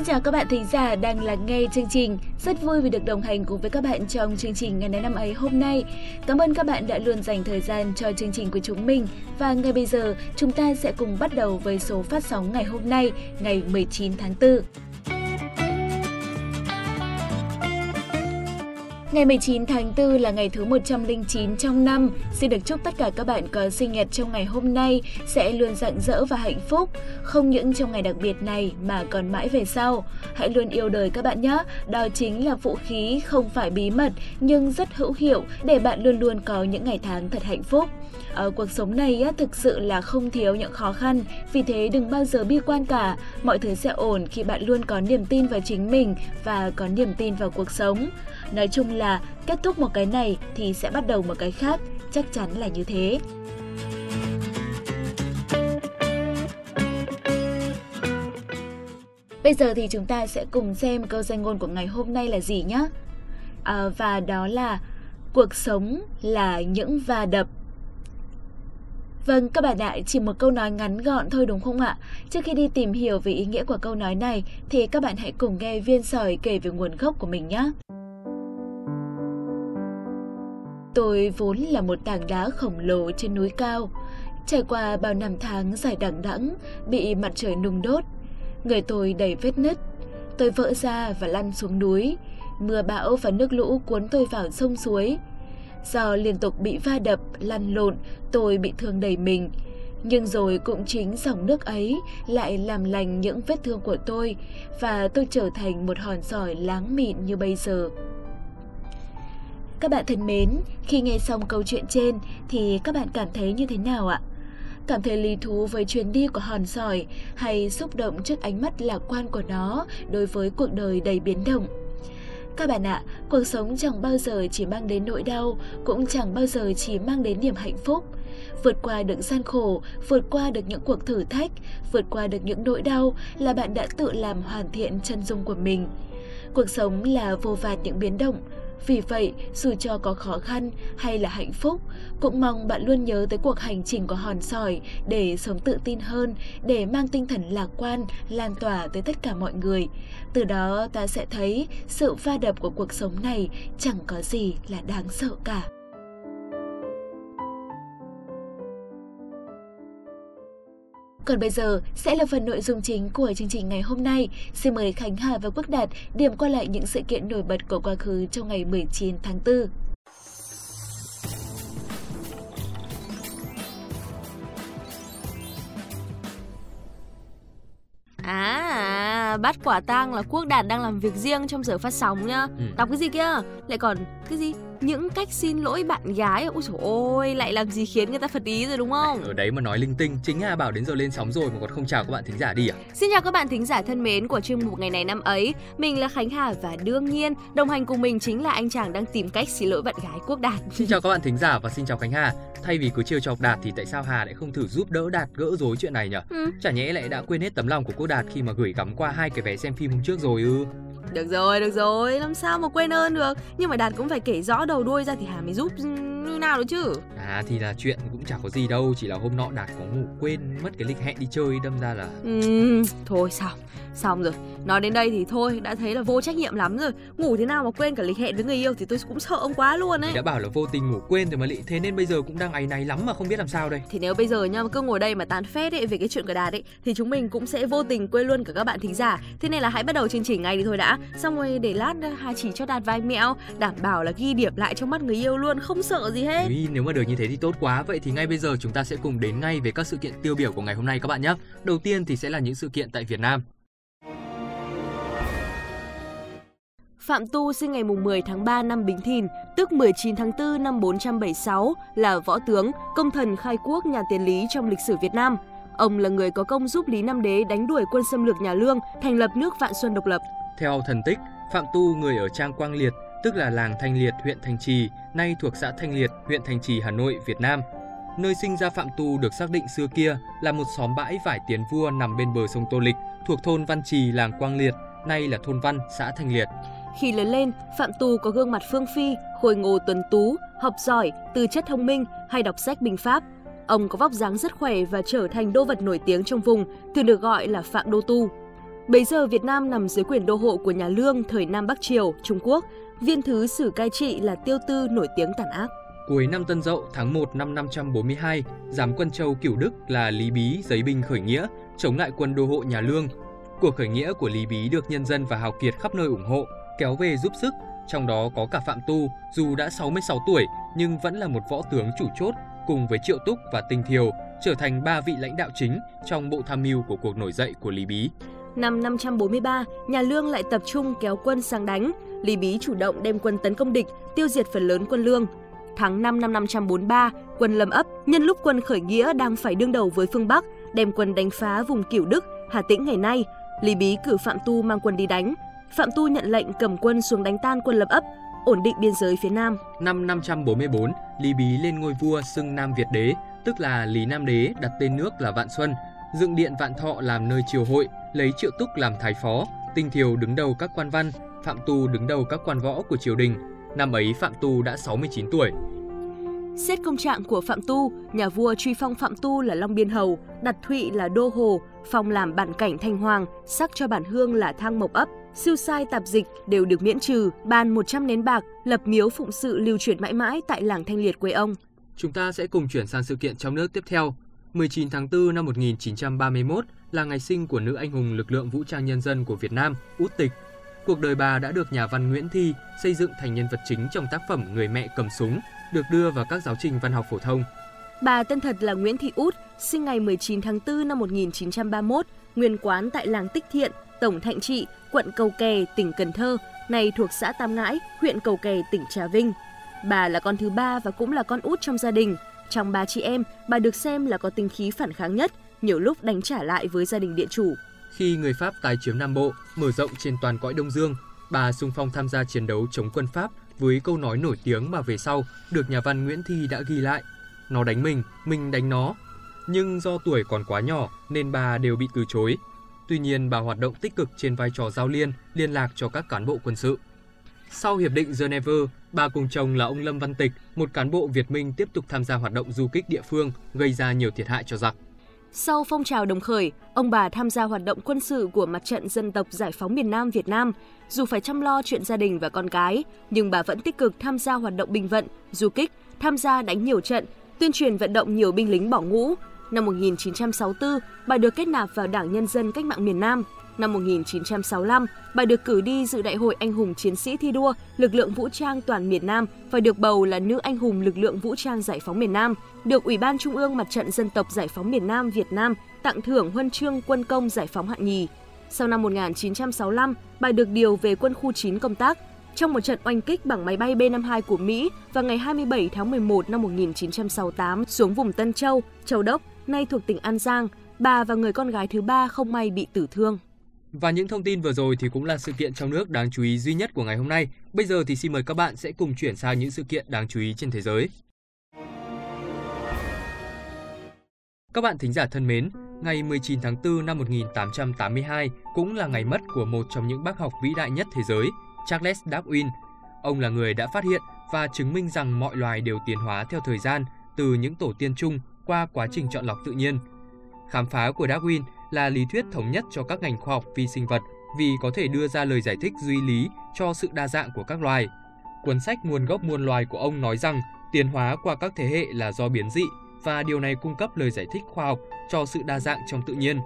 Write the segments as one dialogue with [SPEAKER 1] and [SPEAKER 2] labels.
[SPEAKER 1] Xin chào các bạn thính giả đang lắng nghe chương trình. Rất vui vì được đồng hành cùng với các bạn trong chương trình ngày này năm ấy hôm nay. Cảm ơn các bạn đã luôn dành thời gian cho chương trình của chúng mình. Và ngay bây giờ, chúng ta sẽ cùng bắt đầu với số phát sóng ngày hôm nay, ngày 19 tháng 4. Ngày 19 tháng 4 là ngày thứ 109 trong năm. Xin được chúc tất cả các bạn có sinh nhật trong ngày hôm nay sẽ luôn rạng rỡ và hạnh phúc. Không những trong ngày đặc biệt này mà còn mãi về sau. Hãy luôn yêu đời các bạn nhé. Đó chính là vũ khí không phải bí mật, nhưng rất hữu hiệu để bạn luôn luôn có những ngày tháng thật hạnh phúc. Ở cuộc sống này á, thực sự là không thiếu những khó khăn, vì thế đừng bao giờ bi quan cả. Mọi thứ sẽ ổn khi bạn luôn có niềm tin vào chính mình và có niềm tin vào cuộc sống. Nói chung là kết thúc một cái này thì sẽ bắt đầu một cái khác, chắc chắn là như thế. Bây giờ thì chúng ta sẽ cùng xem câu danh ngôn của ngày hôm nay là gì nhé. À, ờ, và đó là cuộc sống là những va đập Vâng, các bạn ạ, chỉ một câu nói ngắn gọn thôi đúng không ạ? Trước khi đi tìm hiểu về ý nghĩa của câu nói này thì các bạn hãy cùng nghe viên sỏi kể về nguồn gốc của mình nhé. Tôi vốn là một tảng đá khổng lồ trên núi cao, trải qua bao năm tháng dài đằng đẵng, bị mặt trời nung đốt. Người tôi đầy vết nứt, tôi vỡ ra và lăn xuống núi. Mưa bão và nước lũ cuốn tôi vào sông suối. Do liên tục bị va đập, lăn lộn, tôi bị thương đầy mình. Nhưng rồi cũng chính dòng nước ấy lại làm lành những vết thương của tôi và tôi trở thành một hòn sỏi láng mịn như bây giờ. Các bạn thân mến, khi nghe xong câu chuyện trên thì các bạn cảm thấy như thế nào ạ? Cảm thấy lý thú với chuyến đi của hòn sỏi hay xúc động trước ánh mắt lạc quan của nó đối với cuộc đời đầy biến động? Các bạn ạ, cuộc sống chẳng bao giờ chỉ mang đến nỗi đau, cũng chẳng bao giờ chỉ mang đến niềm hạnh phúc. Vượt qua được gian khổ, vượt qua được những cuộc thử thách, vượt qua được những nỗi đau là bạn đã tự làm hoàn thiện chân dung của mình. Cuộc sống là vô vàn những biến động, vì vậy, dù cho có khó khăn hay là hạnh phúc, cũng mong bạn luôn nhớ tới cuộc hành trình của hòn sỏi để sống tự tin hơn, để mang tinh thần lạc quan, lan tỏa tới tất cả mọi người. Từ đó ta sẽ thấy sự va đập của cuộc sống này chẳng có gì là đáng sợ cả. Còn bây giờ sẽ là phần nội dung chính của chương trình ngày hôm nay. Xin mời Khánh Hà và Quốc Đạt điểm qua lại những sự kiện nổi bật của quá khứ trong ngày 19 tháng 4.
[SPEAKER 2] À, bắt quả tang là Quốc Đạt đang làm việc riêng trong giờ phát sóng nhá. Ừ. Đọc cái gì kia? Lại còn cái gì? Những cách xin lỗi bạn gái ôi trời ơi lại làm gì khiến người ta phật ý rồi đúng không?
[SPEAKER 3] Ở đấy mà nói linh tinh. Chính hà bảo đến giờ lên sóng rồi mà còn không chào các bạn thính giả đi à?
[SPEAKER 2] Xin chào các bạn thính giả thân mến của chuyên mục ngày này năm ấy. Mình là khánh hà và đương nhiên đồng hành cùng mình chính là anh chàng đang tìm cách xin lỗi bạn gái quốc đạt.
[SPEAKER 3] Xin chào các bạn thính giả và xin chào khánh hà. Thay vì cứ trêu chọc đạt thì tại sao hà lại không thử giúp đỡ đạt gỡ rối chuyện này nhỉ ừ. chả nhẽ lại đã quên hết tấm lòng của quốc đạt khi mà gửi gắm qua hai cái vé xem phim hôm trước rồi ư
[SPEAKER 2] được rồi, được rồi, làm sao mà quên ơn được? Nhưng mà Đạt cũng phải kể rõ đầu đuôi ra thì Hà mới giúp như nào được chứ?
[SPEAKER 3] À thì là chuyện cũng chả có gì đâu Chỉ là hôm nọ Đạt có ngủ quên mất cái lịch hẹn đi chơi đâm ra là
[SPEAKER 2] ừ, Thôi sao Xong rồi, nói đến đây thì thôi, đã thấy là vô trách nhiệm lắm rồi. Ngủ thế nào mà quên cả lịch hẹn với người yêu thì tôi cũng sợ ông quá luôn ấy.
[SPEAKER 3] Thì đã bảo là vô tình ngủ quên rồi mà lị Thế nên bây giờ cũng đang áy náy lắm mà không biết làm sao đây.
[SPEAKER 2] Thì nếu bây giờ nha, cứ ngồi đây mà tán phét ấy về cái chuyện của Đạt ấy Thì chúng mình cũng sẽ vô tình quên luôn cả các bạn thính giả. Thế nên là hãy bắt đầu chương trình ngay đi thôi đã. Xong rồi để lát Hà chỉ cho Đạt vài mẹo Đảm bảo là ghi điểm lại trong mắt người yêu luôn, không sợ gì hết.
[SPEAKER 3] Ý, Nếu mà được như thế thì tốt quá Vậy thì ngay bây giờ chúng ta sẽ cùng đến ngay về các sự kiện tiêu biểu của ngày hôm nay các bạn nhé Đầu tiên thì sẽ là những sự kiện tại Việt Nam
[SPEAKER 2] Phạm Tu sinh ngày 10 tháng 3 năm Bính Thìn, tức 19 tháng 4 năm 476, là võ tướng, công thần khai quốc nhà tiền Lý trong lịch sử Việt Nam. Ông là người có công giúp Lý Nam Đế đánh đuổi quân xâm lược nhà Lương, thành lập nước Vạn Xuân độc lập.
[SPEAKER 3] Theo thần tích, Phạm Tu người ở Trang Quang Liệt, tức là làng Thanh Liệt, huyện Thanh Trì, nay thuộc xã Thanh Liệt, huyện Thanh Trì, Hà Nội, Việt Nam. Nơi sinh ra Phạm Tu được xác định xưa kia là một xóm bãi vải tiến vua nằm bên bờ sông Tô Lịch, thuộc thôn Văn Trì, làng Quang Liệt, nay là thôn Văn, xã Thanh Liệt.
[SPEAKER 2] Khi lớn lên, Phạm Tu có gương mặt phương phi, khôi ngô tuấn tú, học giỏi, tư chất thông minh hay đọc sách binh pháp. Ông có vóc dáng rất khỏe và trở thành đô vật nổi tiếng trong vùng, thường được gọi là Phạm Đô Tu. Bấy giờ Việt Nam nằm dưới quyền đô hộ của nhà Lương thời Nam Bắc Triều, Trung Quốc. Viên thứ sử cai trị là Tiêu Tư nổi tiếng tàn ác.
[SPEAKER 3] Cuối năm Tân Dậu tháng 1 năm 542, giám quân châu Cửu Đức là Lý Bí giấy binh khởi nghĩa, chống lại quân đô hộ nhà Lương. Cuộc khởi nghĩa của Lý Bí được nhân dân và hào kiệt khắp nơi ủng hộ, kéo về giúp sức, trong đó có cả Phạm Tu, dù đã 66 tuổi nhưng vẫn là một võ tướng chủ chốt cùng với Triệu Túc và Tinh Thiều, trở thành ba vị lãnh đạo chính trong bộ tham mưu của cuộc nổi dậy của Lý Bí.
[SPEAKER 2] Năm 543, nhà Lương lại tập trung kéo quân sang đánh. Lý Bí chủ động đem quân tấn công địch, tiêu diệt phần lớn quân Lương. Tháng 5 năm 543, quân Lâm Ấp nhân lúc quân khởi nghĩa đang phải đương đầu với phương Bắc, đem quân đánh phá vùng Cửu Đức, Hà Tĩnh ngày nay. Lý Bí cử Phạm Tu mang quân đi đánh. Phạm Tu nhận lệnh cầm quân xuống đánh tan quân Lâm Ấp, ổn định biên giới phía Nam.
[SPEAKER 3] Năm 544, Lý Bí lên ngôi vua xưng Nam Việt Đế, tức là Lý Nam Đế đặt tên nước là Vạn Xuân, dựng điện Vạn Thọ làm nơi triều hội, lấy Triệu Túc làm thái phó, Tinh Thiều đứng đầu các quan văn, Phạm Tu đứng đầu các quan võ của triều đình. Năm ấy Phạm Tu đã 69 tuổi.
[SPEAKER 2] Xét công trạng của Phạm Tu, nhà vua truy phong Phạm Tu là Long Biên Hầu, đặt Thụy là Đô Hồ, phong làm bản cảnh Thanh Hoàng, sắc cho bản hương là Thang Mộc Ấp, siêu sai tạp dịch đều được miễn trừ, ban 100 nén bạc, lập miếu phụng sự lưu truyền mãi mãi tại làng Thanh Liệt quê ông.
[SPEAKER 3] Chúng ta sẽ cùng chuyển sang sự kiện trong nước tiếp theo. 19 tháng 4 năm 1931 là ngày sinh của nữ anh hùng lực lượng vũ trang nhân dân của Việt Nam, Út Tịch. Cuộc đời bà đã được nhà văn Nguyễn Thi xây dựng thành nhân vật chính trong tác phẩm Người mẹ cầm súng, được đưa vào các giáo trình văn học phổ thông.
[SPEAKER 2] Bà tên thật là Nguyễn Thị Út, sinh ngày 19 tháng 4 năm 1931, nguyên quán tại làng Tích Thiện, Tổng Thạnh Trị, quận Cầu Kè, tỉnh Cần Thơ, nay thuộc xã Tam Ngãi, huyện Cầu Kè, tỉnh Trà Vinh. Bà là con thứ ba và cũng là con út trong gia đình. Trong ba chị em, bà được xem là có tinh khí phản kháng nhất, nhiều lúc đánh trả lại với gia đình địa chủ.
[SPEAKER 3] Khi người Pháp tái chiếm Nam Bộ, mở rộng trên toàn cõi Đông Dương, bà sung phong tham gia chiến đấu chống quân Pháp với câu nói nổi tiếng mà về sau được nhà văn Nguyễn Thi đã ghi lại. Nó đánh mình, mình đánh nó. Nhưng do tuổi còn quá nhỏ nên bà đều bị từ chối. Tuy nhiên bà hoạt động tích cực trên vai trò giao liên, liên lạc cho các cán bộ quân sự. Sau Hiệp định Geneva, bà cùng chồng là ông Lâm Văn Tịch, một cán bộ Việt Minh tiếp tục tham gia hoạt động du kích địa phương, gây ra nhiều thiệt hại cho giặc.
[SPEAKER 2] Sau phong trào đồng khởi, ông bà tham gia hoạt động quân sự của mặt trận dân tộc giải phóng miền Nam Việt Nam. Dù phải chăm lo chuyện gia đình và con cái, nhưng bà vẫn tích cực tham gia hoạt động bình vận, du kích, tham gia đánh nhiều trận, tuyên truyền vận động nhiều binh lính bỏ ngũ. Năm 1964, bà được kết nạp vào Đảng Nhân dân Cách mạng miền Nam. Năm 1965, bà được cử đi dự đại hội anh hùng chiến sĩ thi đua lực lượng vũ trang toàn miền Nam và được bầu là nữ anh hùng lực lượng vũ trang giải phóng miền Nam, được Ủy ban Trung ương Mặt trận Dân tộc Giải phóng miền Nam Việt Nam tặng thưởng huân chương quân công giải phóng hạng nhì. Sau năm 1965, bà được điều về quân khu 9 công tác. Trong một trận oanh kích bằng máy bay B-52 của Mỹ vào ngày 27 tháng 11 năm 1968 xuống vùng Tân Châu, Châu Đốc, nay thuộc tỉnh An Giang, bà và người con gái thứ ba không may bị tử thương.
[SPEAKER 3] Và những thông tin vừa rồi thì cũng là sự kiện trong nước đáng chú ý duy nhất của ngày hôm nay. Bây giờ thì xin mời các bạn sẽ cùng chuyển sang những sự kiện đáng chú ý trên thế giới. Các bạn thính giả thân mến, ngày 19 tháng 4 năm 1882 cũng là ngày mất của một trong những bác học vĩ đại nhất thế giới, Charles Darwin. Ông là người đã phát hiện và chứng minh rằng mọi loài đều tiến hóa theo thời gian từ những tổ tiên chung qua quá trình chọn lọc tự nhiên. Khám phá của Darwin là lý thuyết thống nhất cho các ngành khoa học vi sinh vật vì có thể đưa ra lời giải thích duy lý cho sự đa dạng của các loài. Cuốn sách Nguồn gốc muôn loài của ông nói rằng tiến hóa qua các thế hệ là do biến dị và điều này cung cấp lời giải thích khoa học cho sự đa dạng trong tự nhiên.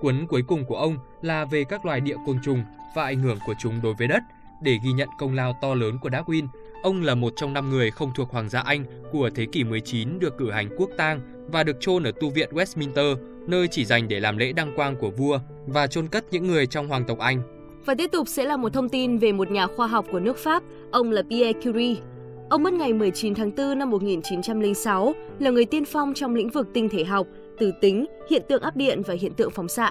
[SPEAKER 3] Cuốn cuối cùng của ông là về các loài địa côn trùng và ảnh hưởng của chúng đối với đất. Để ghi nhận công lao to lớn của Darwin, ông là một trong năm người không thuộc Hoàng gia Anh của thế kỷ 19 được cử hành quốc tang và được chôn ở tu viện Westminster, nơi chỉ dành để làm lễ đăng quang của vua và chôn cất những người trong hoàng tộc Anh.
[SPEAKER 2] Và tiếp tục sẽ là một thông tin về một nhà khoa học của nước Pháp, ông là Pierre Curie. Ông mất ngày 19 tháng 4 năm 1906, là người tiên phong trong lĩnh vực tinh thể học, từ tính, hiện tượng áp điện và hiện tượng phóng xạ.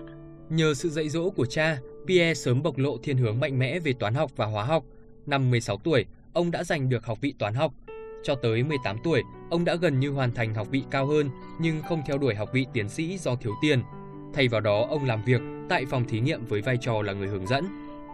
[SPEAKER 3] Nhờ sự dạy dỗ của cha, Pierre sớm bộc lộ thiên hướng mạnh mẽ về toán học và hóa học. Năm 16 tuổi, ông đã giành được học vị toán học. Cho tới 18 tuổi, ông đã gần như hoàn thành học vị cao hơn nhưng không theo đuổi học vị tiến sĩ do thiếu tiền. Thay vào đó, ông làm việc tại phòng thí nghiệm với vai trò là người hướng dẫn.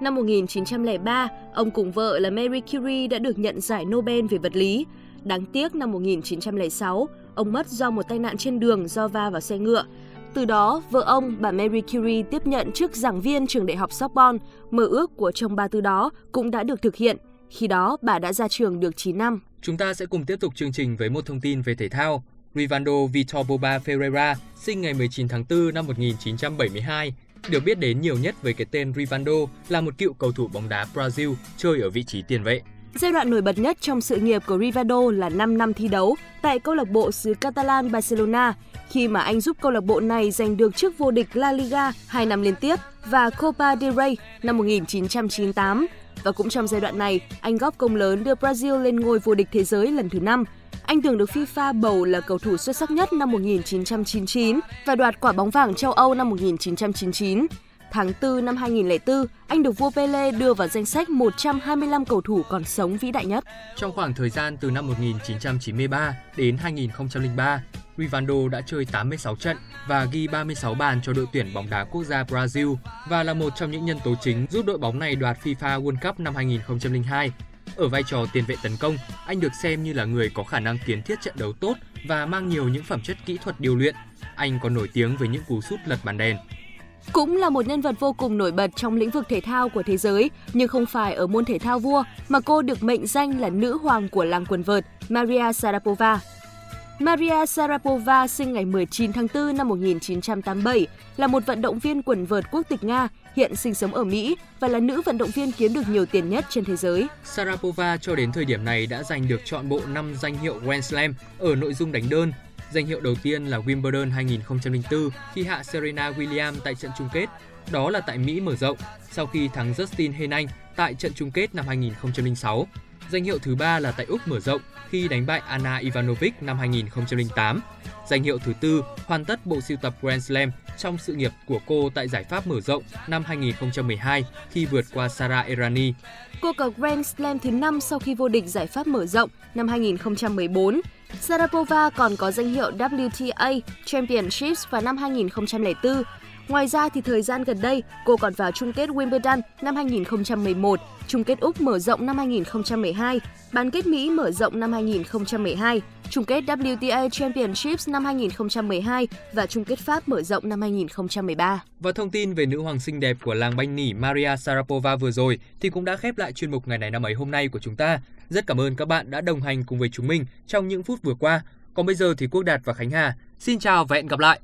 [SPEAKER 2] Năm 1903, ông cùng vợ là Marie Curie đã được nhận giải Nobel về vật lý. Đáng tiếc năm 1906, ông mất do một tai nạn trên đường do va vào xe ngựa. Từ đó, vợ ông, bà Marie Curie tiếp nhận chức giảng viên trường đại học Sorbonne, mơ ước của chồng bà từ đó cũng đã được thực hiện. Khi đó, bà đã ra trường được 9 năm.
[SPEAKER 3] Chúng ta sẽ cùng tiếp tục chương trình với một thông tin về thể thao. Rivaldo Vitor Boba Ferreira, sinh ngày 19 tháng 4 năm 1972, được biết đến nhiều nhất với cái tên Rivaldo là một cựu cầu thủ bóng đá Brazil chơi ở vị trí tiền vệ.
[SPEAKER 2] Giai đoạn nổi bật nhất trong sự nghiệp của Rivaldo là 5 năm thi đấu tại câu lạc bộ xứ Catalan Barcelona, khi mà anh giúp câu lạc bộ này giành được chức vô địch La Liga 2 năm liên tiếp và Copa del Rey năm 1998. Và cũng trong giai đoạn này, anh góp công lớn đưa Brazil lên ngôi vô địch thế giới lần thứ 5. Anh từng được FIFA bầu là cầu thủ xuất sắc nhất năm 1999 và đoạt quả bóng vàng châu Âu năm 1999. Tháng 4 năm 2004, anh được vua Pele đưa vào danh sách 125 cầu thủ còn sống vĩ đại nhất.
[SPEAKER 3] Trong khoảng thời gian từ năm 1993 đến 2003, Rivaldo đã chơi 86 trận và ghi 36 bàn cho đội tuyển bóng đá quốc gia Brazil và là một trong những nhân tố chính giúp đội bóng này đoạt FIFA World Cup năm 2002. Ở vai trò tiền vệ tấn công, anh được xem như là người có khả năng kiến thiết trận đấu tốt và mang nhiều những phẩm chất kỹ thuật điều luyện. Anh còn nổi tiếng với những cú sút lật bàn đèn.
[SPEAKER 2] Cũng là một nhân vật vô cùng nổi bật trong lĩnh vực thể thao của thế giới, nhưng không phải ở môn thể thao vua mà cô được mệnh danh là nữ hoàng của làng quần vợt Maria Sharapova. Maria Sharapova sinh ngày 19 tháng 4 năm 1987, là một vận động viên quần vợt quốc tịch Nga, hiện sinh sống ở Mỹ và là nữ vận động viên kiếm được nhiều tiền nhất trên thế giới.
[SPEAKER 3] Sharapova cho đến thời điểm này đã giành được chọn bộ 5 danh hiệu Grand Slam ở nội dung đánh đơn. Danh hiệu đầu tiên là Wimbledon 2004 khi hạ Serena Williams tại trận chung kết, đó là tại Mỹ mở rộng sau khi thắng Justin Henin tại trận chung kết năm 2006. Danh hiệu thứ ba là tại Úc mở rộng khi đánh bại Anna Ivanovic năm 2008. Danh hiệu thứ tư hoàn tất bộ sưu tập Grand Slam trong sự nghiệp của cô tại giải Pháp mở rộng năm 2012 khi vượt qua Sara Errani.
[SPEAKER 2] Cô cầu Grand Slam thứ 5 sau khi vô địch giải Pháp mở rộng năm 2014. Sarapova còn có danh hiệu WTA Championships vào năm 2004 Ngoài ra thì thời gian gần đây, cô còn vào chung kết Wimbledon năm 2011, chung kết Úc mở rộng năm 2012, bán kết Mỹ mở rộng năm 2012, chung kết WTA Championships năm 2012 và chung kết Pháp mở rộng năm 2013.
[SPEAKER 3] Và thông tin về nữ hoàng xinh đẹp của làng banh nỉ Maria Sharapova vừa rồi thì cũng đã khép lại chuyên mục ngày này năm ấy hôm nay của chúng ta. Rất cảm ơn các bạn đã đồng hành cùng với chúng mình trong những phút vừa qua. Còn bây giờ thì Quốc Đạt và Khánh Hà xin chào và hẹn gặp lại.